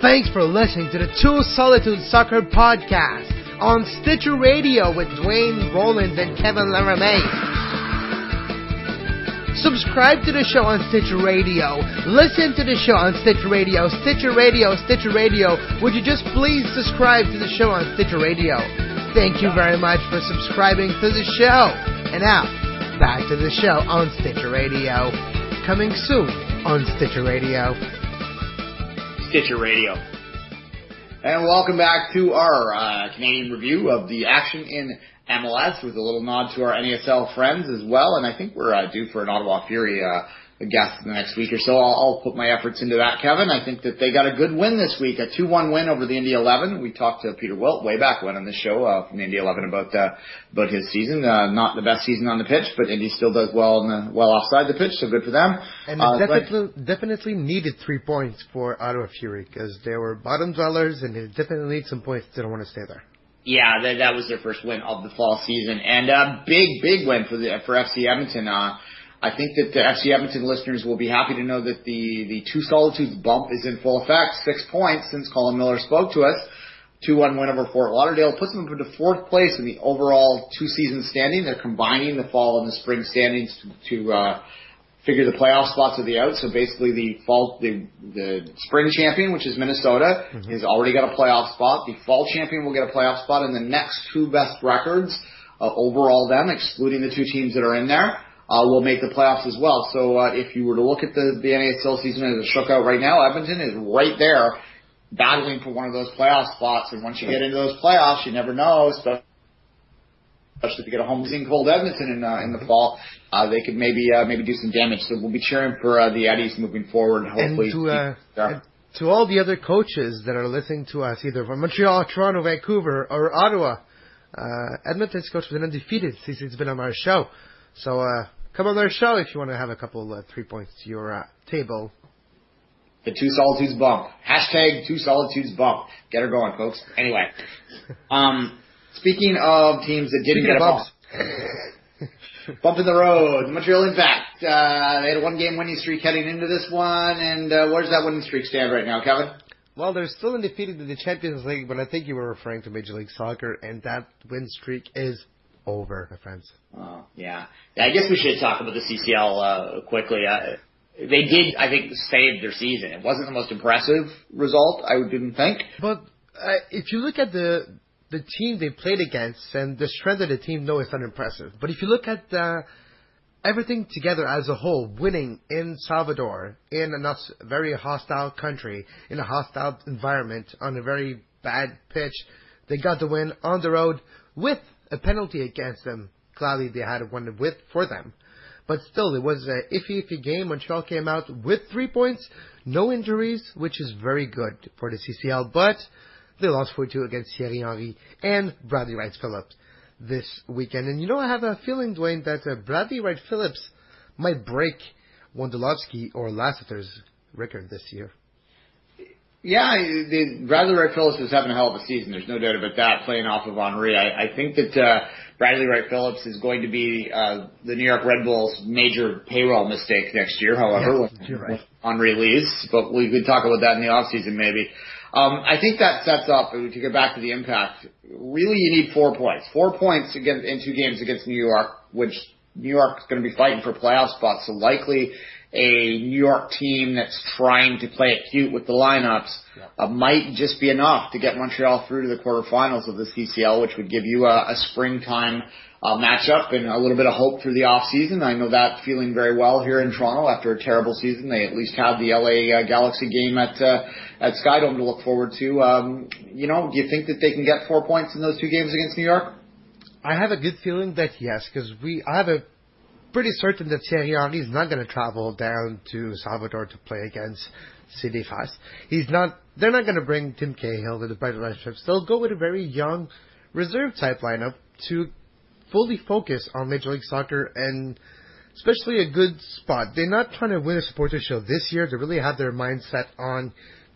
Thanks for listening to the Two Solitude Soccer Podcast on Stitcher Radio with Duane Rollins and Kevin Laramee. Subscribe to the show on Stitcher Radio. Listen to the show on Stitcher Radio. Stitcher Radio, Stitcher Radio. Would you just please subscribe to the show on Stitcher Radio? Thank you very much for subscribing to the show. And now, back to the show on Stitcher Radio. Coming soon on Stitcher Radio. Stitcher Radio. And welcome back to our uh, Canadian review of the action in MLS with a little nod to our NASL friends as well. And I think we're uh, due for an Ottawa Fury uh, guest in the next week or so. I'll, I'll put my efforts into that, Kevin. I think that they got a good win this week, a 2-1 win over the Indy 11. We talked to Peter Wilt way back when on this show uh, from the Indy 11 about uh, about his season. Uh, not the best season on the pitch, but Indy still does well in the, well offside the pitch, so good for them. And Uh, it but- definitely, definitely needed three points for Ottawa Fury because they were bottom dwellers and they definitely need some points. They don't want to stay there. Yeah, that, that was their first win of the fall season, and a big, big win for the for FC Edmonton. Uh, I think that the FC Edmonton listeners will be happy to know that the the two solitudes bump is in full effect. Six points since Colin Miller spoke to us. Two one win over Fort Lauderdale puts them up into fourth place in the overall two season standing. They're combining the fall and the spring standings to, to uh, figure the playoff spots of the out. So basically, the fall, the the spring champion, which is Minnesota, has already got a playoff spot. The fall champion will get a playoff spot, and the next two best records uh, overall, them excluding the two teams that are in there. Uh, will make the playoffs as well. So uh, if you were to look at the, the NASL season as it shook out right now, Edmonton is right there battling for one of those playoff spots. And once you get into those playoffs, you never know, especially especially if you get a home team cold Edmonton in uh, in the fall, uh, they could maybe uh, maybe do some damage. So we'll be cheering for uh, the Eddies moving forward. Hopefully, and to, uh, Yeah. and to all the other coaches that are listening to us, either from Montreal, Toronto, Vancouver, or Ottawa, uh, Edmonton's coach has been undefeated since he's been on our show. So uh, come on our show if you want to have a couple uh, three points to your uh, table. the two solitudes bump. Hashtag two solitudes bump. Get her going, folks. Anyway, um, speaking of teams that didn't Speaking get a bump, bump in the road. The Montreal Impact. Uh, they had a one-game winning streak heading into this one, and uh, where does that winning streak stand right now, Kevin? Well, they're still undefeated in the Champions League, but I think you were referring to Major League Soccer, and that win streak is over, my friends. Oh, yeah. yeah. I guess we should talk about the CCL uh, quickly. Uh, they did, I think, save their season. It wasn't the most impressive result, I didn't think. But uh, if you look at the the team they played against and the strength of the team, no, it's not impressive. But if you look at uh, everything together as a whole, winning in Salvador, in a very hostile country, in a hostile environment, on a very bad pitch, they got the win on the road with a penalty against them. Gladly, they had one with for them. But still, it was an iffy, iffy game. Montreal came out with three points, no injuries, which is very good for the CCL. But they lost 4-2 against Thierry Henry and Bradley Wright Phillips this weekend. And you know, I have a feeling, Duane, that uh, Bradley Wright Phillips might break Wondolowski or Lassiter's record this year. Yeah, the, Bradley Wright Phillips is having a hell of a season. There's no doubt about that. Playing off of Henry, I, I think that uh, Bradley Wright Phillips is going to be uh, the New York Red Bulls' major payroll mistake next year. However, Yeah, when, right. Henry leaves, but we could talk about that in the off season maybe. Um, I think that sets up to get back to the impact. Really, you need four points. Four points against in two games against New York, which New York is going to be fighting for playoff spots. So likely a New York team that's trying to play it cute with the lineups uh, might just be enough to get Montreal through to the quarterfinals of the CCL, which would give you a, a springtime uh, matchup and a little bit of hope through the off season. I know that feeling very well here in Toronto after a terrible season. They at least have the LA uh, Galaxy game at uh, at Skydome to look forward to. Um, you know, do you think that they can get four points in those two games against New York? I have a good feeling that yes, because we I have a pretty certain that Thierry Henry is not going to travel down to Salvador to play against CD FAS. He's not. They're not going to bring Tim Cahill to the Brighton Relationships. They'll go with a very young reserve type lineup to fully focus on Major League Soccer and especially a good spot. They're not trying to win a supporter shield this year. They really have their mindset on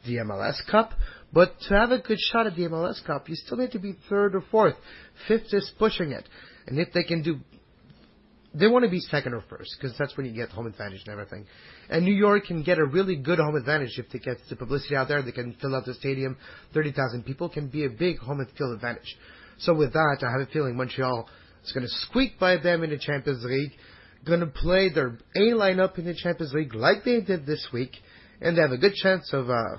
the MLS Cup. But to have a good shot at the MLS Cup, you still need to be third or fourth. Fifth is pushing it. And if they can do, they want to be second or first because that's when you get home advantage and everything. And New York can get a really good home advantage if they get the publicity out there. They can fill out the stadium. 30,000 people can be a big home field advantage. So with that, I have a feeling Montreal is going to squeak by them in the Champions League, going to play their A lineup in the Champions League like they did this week, and they have a good chance of uh,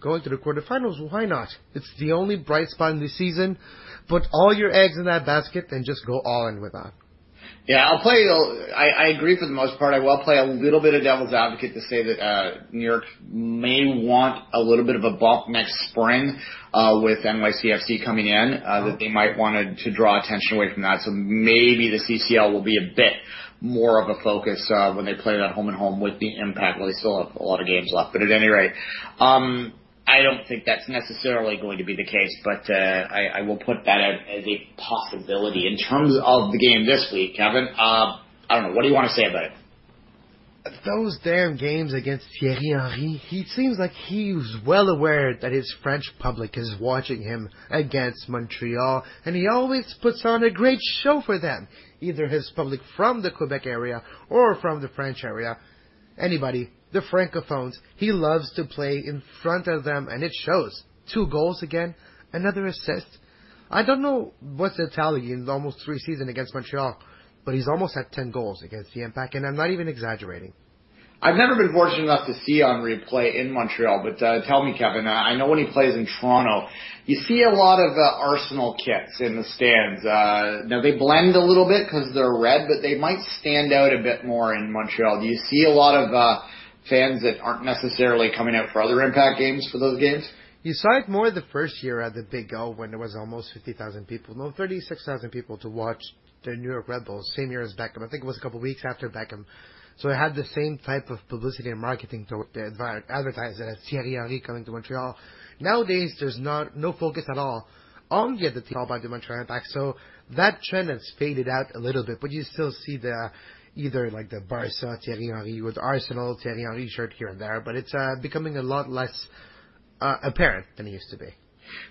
going to the quarterfinals. Why not? It's the only bright spot in the season. Put all your eggs in that basket and just go all in with that. Yeah, I'll play. I, I agree for the most part. I will play a little bit of devil's advocate to say that uh, New York may want a little bit of a bump next spring uh, with NYCFC coming in. Uh, that they might want to, to draw attention away from that. So maybe the CCL will be a bit more of a focus uh, when they play that home and home with the impact. Well, they still have a lot of games left, but at any rate, um, I don't think that's necessarily going to be the case, but uh, I, I will put that out as a possibility. In terms of the game this week, Kevin, uh, I don't know. What do you want to say about it? Those damn games against Thierry Henry, he seems like he's well aware that his French public is watching him against Montreal, and he always puts on a great show for them. Either his public from the Quebec area or from the French area. Anybody the Francophones. He loves to play in front of them, and it shows. Two goals again, another assist. I don't know what's the tally in almost three seasons against Montreal, but he's almost at 10 goals against the Impact, and I'm not even exaggerating. I've never been fortunate enough to see Henry play in Montreal, but uh, tell me, Kevin, I know when he plays in Toronto, you see a lot of uh, Arsenal kits in the stands. Uh, now they blend a little bit because they're red, but they might stand out a bit more in Montreal. Do you see a lot of uh, fans that aren't necessarily coming out for other impact games for those games? You saw it more the first year at the Big O when there was almost 50,000 people, no, 36,000 people to watch the New York Red Bulls, same year as Beckham. I think it was a couple of weeks after Beckham. So it had the same type of publicity and marketing to advertise it as Thierry Henry coming to Montreal. Nowadays, there's not no focus at all on the other team by the Montreal Impact. So that trend has faded out a little bit, but you still see the either like the Barca Thierry Henry with Arsenal Thierry Henry shirt here and there, but it's uh, becoming a lot less uh, apparent than it used to be.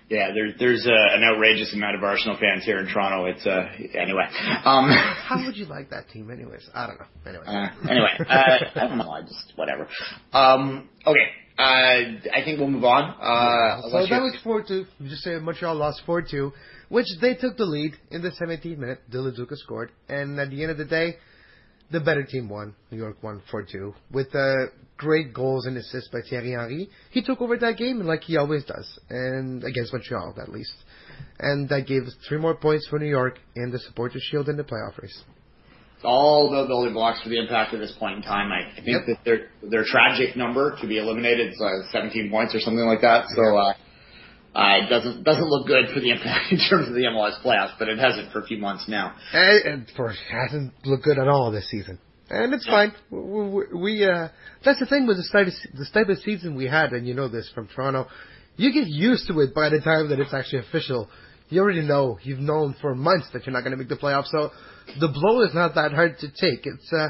Yeah, there's there's uh, an outrageous amount of Arsenal fans here in Toronto. It's uh anyway. Um, How would you like that team, anyways? I don't know. Anyway, uh, anyway, uh, I don't know. I just whatever. Um, okay, uh, I think we'll move on. Uh, so that was four two. Just say Montreal lost four two, which they took the lead in the 17th minute. Dilly Duka scored, and at the end of the day, the better team won. New York won 4-2 with uh, great goals and assists by Thierry Henry. He took over that game like he always does, and against Montreal at least. And that gave us three more points for New York in the Supporters Shield in the playoff race. All the building blocks for the impact at this point in time. I think yep. that their their tragic number to be eliminated is uh, 17 points or something like that. So uh, uh, it doesn't doesn't look good for the impact in terms of the MLS playoffs, but it hasn't for a few months now. And, and for it hasn't looked good at all this season, and it's fine. We, we uh, that's the thing with the type of, the type of season we had, and you know this from Toronto. You get used to it by the time that it's actually official. You already know. You've known for months that you're not going to make the playoffs, so the blow is not that hard to take. It's uh,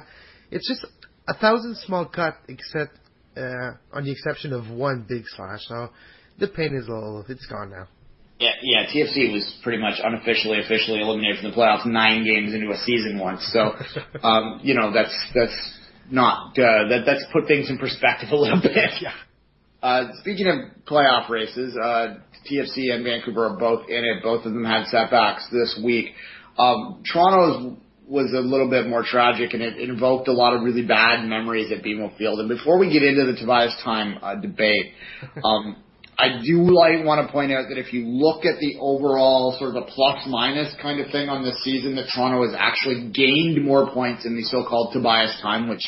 it's just a thousand small cut, except uh, on the exception of one big slash. So the pain is all it's gone now. Yeah, yeah. TFC was pretty much unofficially, officially eliminated from the playoffs nine games into a season once. So, um, you know, that's that's not uh, that that's put things in perspective a little bit. Yeah. Uh, speaking of playoff races, uh, TFC and Vancouver are both in it. Both of them had setbacks this week. Um, Toronto's was a little bit more tragic, and it, invoked a lot of really bad memories at BMO Field. And before we get into the Tobias Time uh, debate, um, I do like want to point out that if you look at the overall sort of a plus minus kind of thing on this season, that Toronto has actually gained more points in the so-called Tobias time, which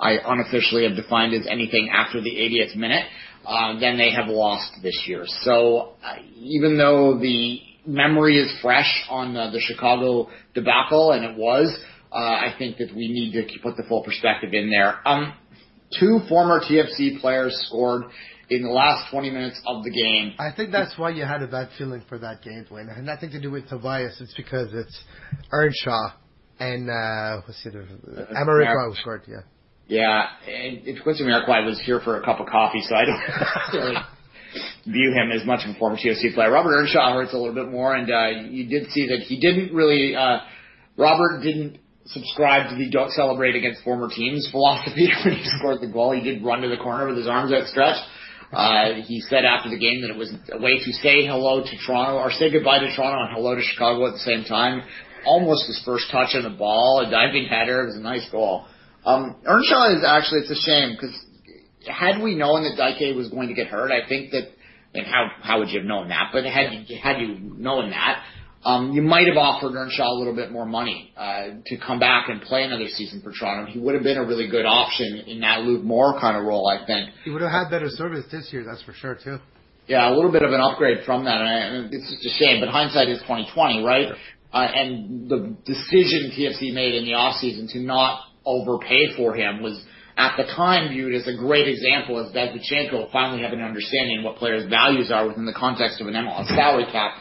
I unofficially have defined as anything after the 80th minute, uh, than they have lost this year. So uh, even though the memory is fresh on the, the Chicago debacle, and it was, uh, I think that we need to put the full perspective in there. Um, two former TFC players scored in the last 20 minutes of the game. I think that's why you had a bad feeling for that game, Duane. It had nothing to do with Tobias. It's because it's Earnshaw and uh, what's the other? Uh, Amarikwa who scored. Yeah. Yeah, and if Quincy Amarikwa was here for a cup of coffee, so I don't really view him as much of a former TFC player. Robert Earnshaw hurts a little bit more, and uh, you did see that he didn't really. Uh, Robert didn't subscribe to the don't celebrate against former teams philosophy when he scored the goal. He did run to the corner with his arms outstretched. Uh, he said after the game that it was a way to say hello to Toronto or say goodbye to Toronto and hello to Chicago at the same time. Almost his first touch on the ball, a diving header. It was a nice goal. Um, Earnshaw is actually, it's a shame because had we known that Dike was going to get hurt, I think that, and how, how would you have known that? But had you, had you known that, um, you might have offered Earnshaw a little bit more money uh, to come back and play another season for Toronto. He would have been a really good option in that Luke Moore kind of role, I think. He would have had better service this year, that's for sure too. Yeah, a little bit of an upgrade from that, and, it's just a shame. But hindsight is twenty twenty, right? Sure. Uh, and the decision TFC made in the off season to not overpay for him was at the time viewed as a great example of Bezbatchenko finally having an understanding what players' values are within the context of an MLS salary cap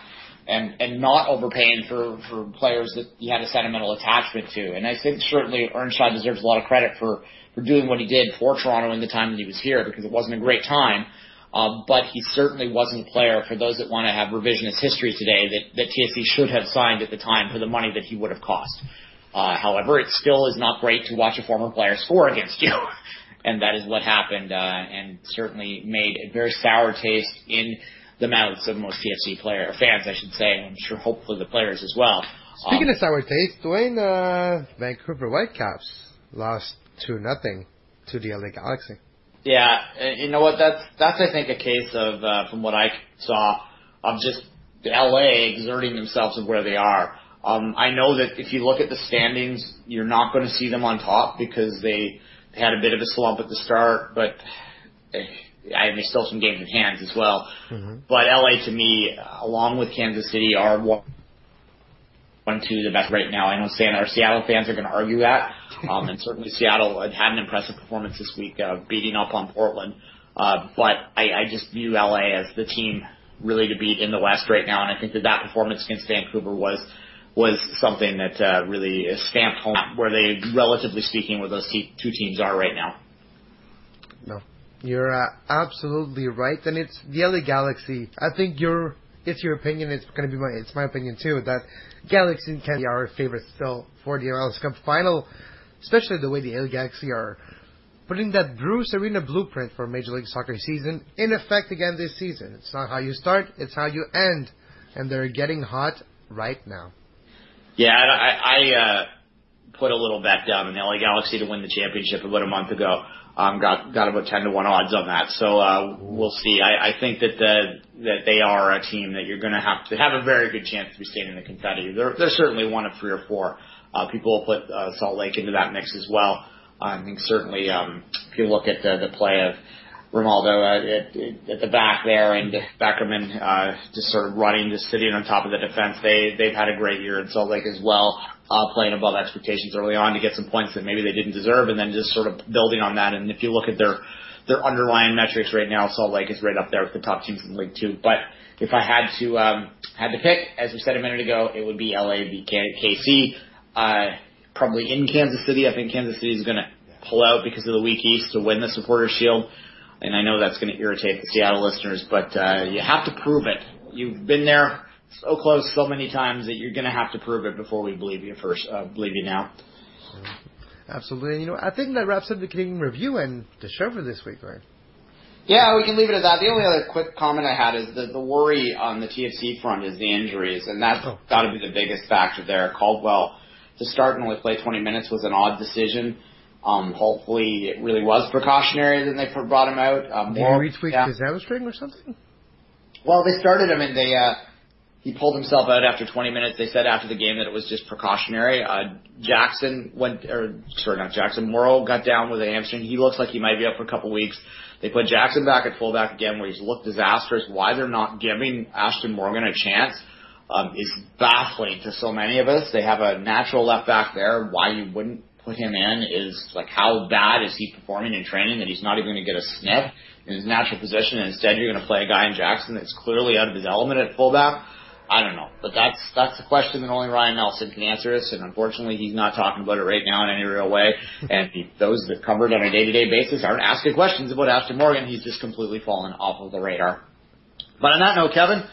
and and not overpaying for for players that he had a sentimental attachment to. And I think certainly Earnshaw deserves a lot of credit for for doing what he did for Toronto in the time that he was here because it wasn't a great time. Um, but he certainly wasn't a player for those that want to have revisionist history today that, that TFC should have signed at the time for the money that he would have cost. Uh, however, it still is not great to watch a former player score against you. and that is what happened, uh, and certainly made a very sour taste in the mouths of most TFC player fans, I should say. I'm sure hopefully the players as well. Speaking um, of sour taste, Duane, uh, Vancouver Whitecaps lost two nothing to the LA Galaxy. Yeah, you know what? That's that's I think a case of uh, from what I saw of just the LA exerting themselves of where they are. Um, I know that if you look at the standings, you're not going to see them on top because they, they had a bit of a slump at the start, but I mean, still some games in hands as well. Mm-hmm. But LA to me, along with Kansas City, are one, one, two the best right now. I know Seattle, Seattle fans are going to argue that, um, and certainly Seattle had an impressive performance this week, uh, beating up on Portland. Uh, but I, I just view LA as the team really to beat in the West right now, and I think that that performance against Vancouver was was something that uh, really stamped home where they, relatively speaking, where those two teams are right now. No, you're uh, absolutely right, and it's the LA Galaxy. I think your it's your opinion. It's to be my it's my opinion too that Galaxy can be our favorite still for the MLS Cup final, especially the way the LA Galaxy are putting that Bruce Arena blueprint for Major League Soccer season in effect again this season. It's not how you start, it's how you end, and they're getting hot right now. Yeah, I, I uh, put a little bet down on the LA Galaxy to win the championship about a month ago. Um, got got about ten to one odds on that. So uh, we'll see. I, I think that the, that they are a team that you're going to have to have a very good chance to be staying in the confetti. They're they're certainly one of three or four. Uh, people will put uh, Salt Lake into that mix as well. I think certainly um, if you look at the, the play of Rimando uh, at, at the back there and Beckerman uh, just sort of running, just sitting on top of the defense. They they've had a great year in Salt Lake as well uh, playing above expectations early on to get some points that maybe they didn't deserve, and then just sort of building on that. And if you look at their their underlying metrics right now, Salt Lake is right up there with the top teams in league too. But if I had to um, had to pick, as we said a minute ago, it would be LA v KC. Uh, probably in Kansas City. I think Kansas City is going to pull out because of the weak East to win the Supporters Shield. And I know that's going to irritate the Seattle listeners, but uh, you have to prove it. You've been there so close so many times that you're going to have to prove it before we believe you first. Uh, believe you now. Absolutely. You know, I think that wraps up the Canadian review and the show for this week, right? Yeah, we can leave it at that. The only other quick comment I had is that the worry on the TFC front is the injuries, and that's oh. got to be the biggest factor there. Caldwell to start and only play 20 minutes was an odd decision. Um, hopefully, it really was precautionary that they brought him out. Um, Did he retweak yeah. his hamstring or something? Well, they started him and they uh, he pulled himself out after 20 minutes. They said after the game that it was just precautionary. Uh, Jackson went, or sorry, not Jackson. Morrow got down with a hamstring. He looks like he might be up for a couple weeks. They put Jackson back at fullback again, where he's looked disastrous. Why they're not giving Ashton Morgan a chance? um, is baffling to so many of us. They have a natural left back there. Why you wouldn't put him in is like how bad is he performing in training that he's not even going to get a sniff in his natural position and instead you're going to play a guy in Jackson that's clearly out of his element at fullback. I don't know, but that's that's a question that only Ryan Nelsen can answer us, and unfortunately, he's not talking about it right now in any real way. And he, those that cover it on a day-to-day basis aren't asking questions about Ashton Morgan. He's just completely fallen off of the radar. But on that note, Kevin,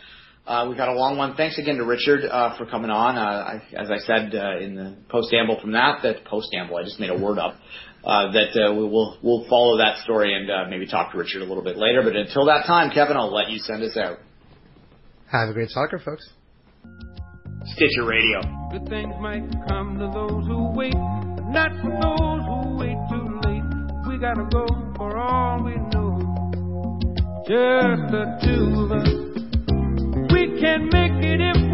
uh, we've got a long one. Thanks again to Richard uh, for coming on. Uh, I, as I said uh, in the post-amble from that, that post-amble, I just made a word up. Uh, that uh, we will we'll follow that story and uh, maybe talk to Richard a little bit later. But until that time, Kevin, I'll let you send us out. Have a great soccer, folks. Stitcher Radio. Good things might come to those who wait, but not for those who wait too late. We gotta go for all we know. Just the two of us. We can make it if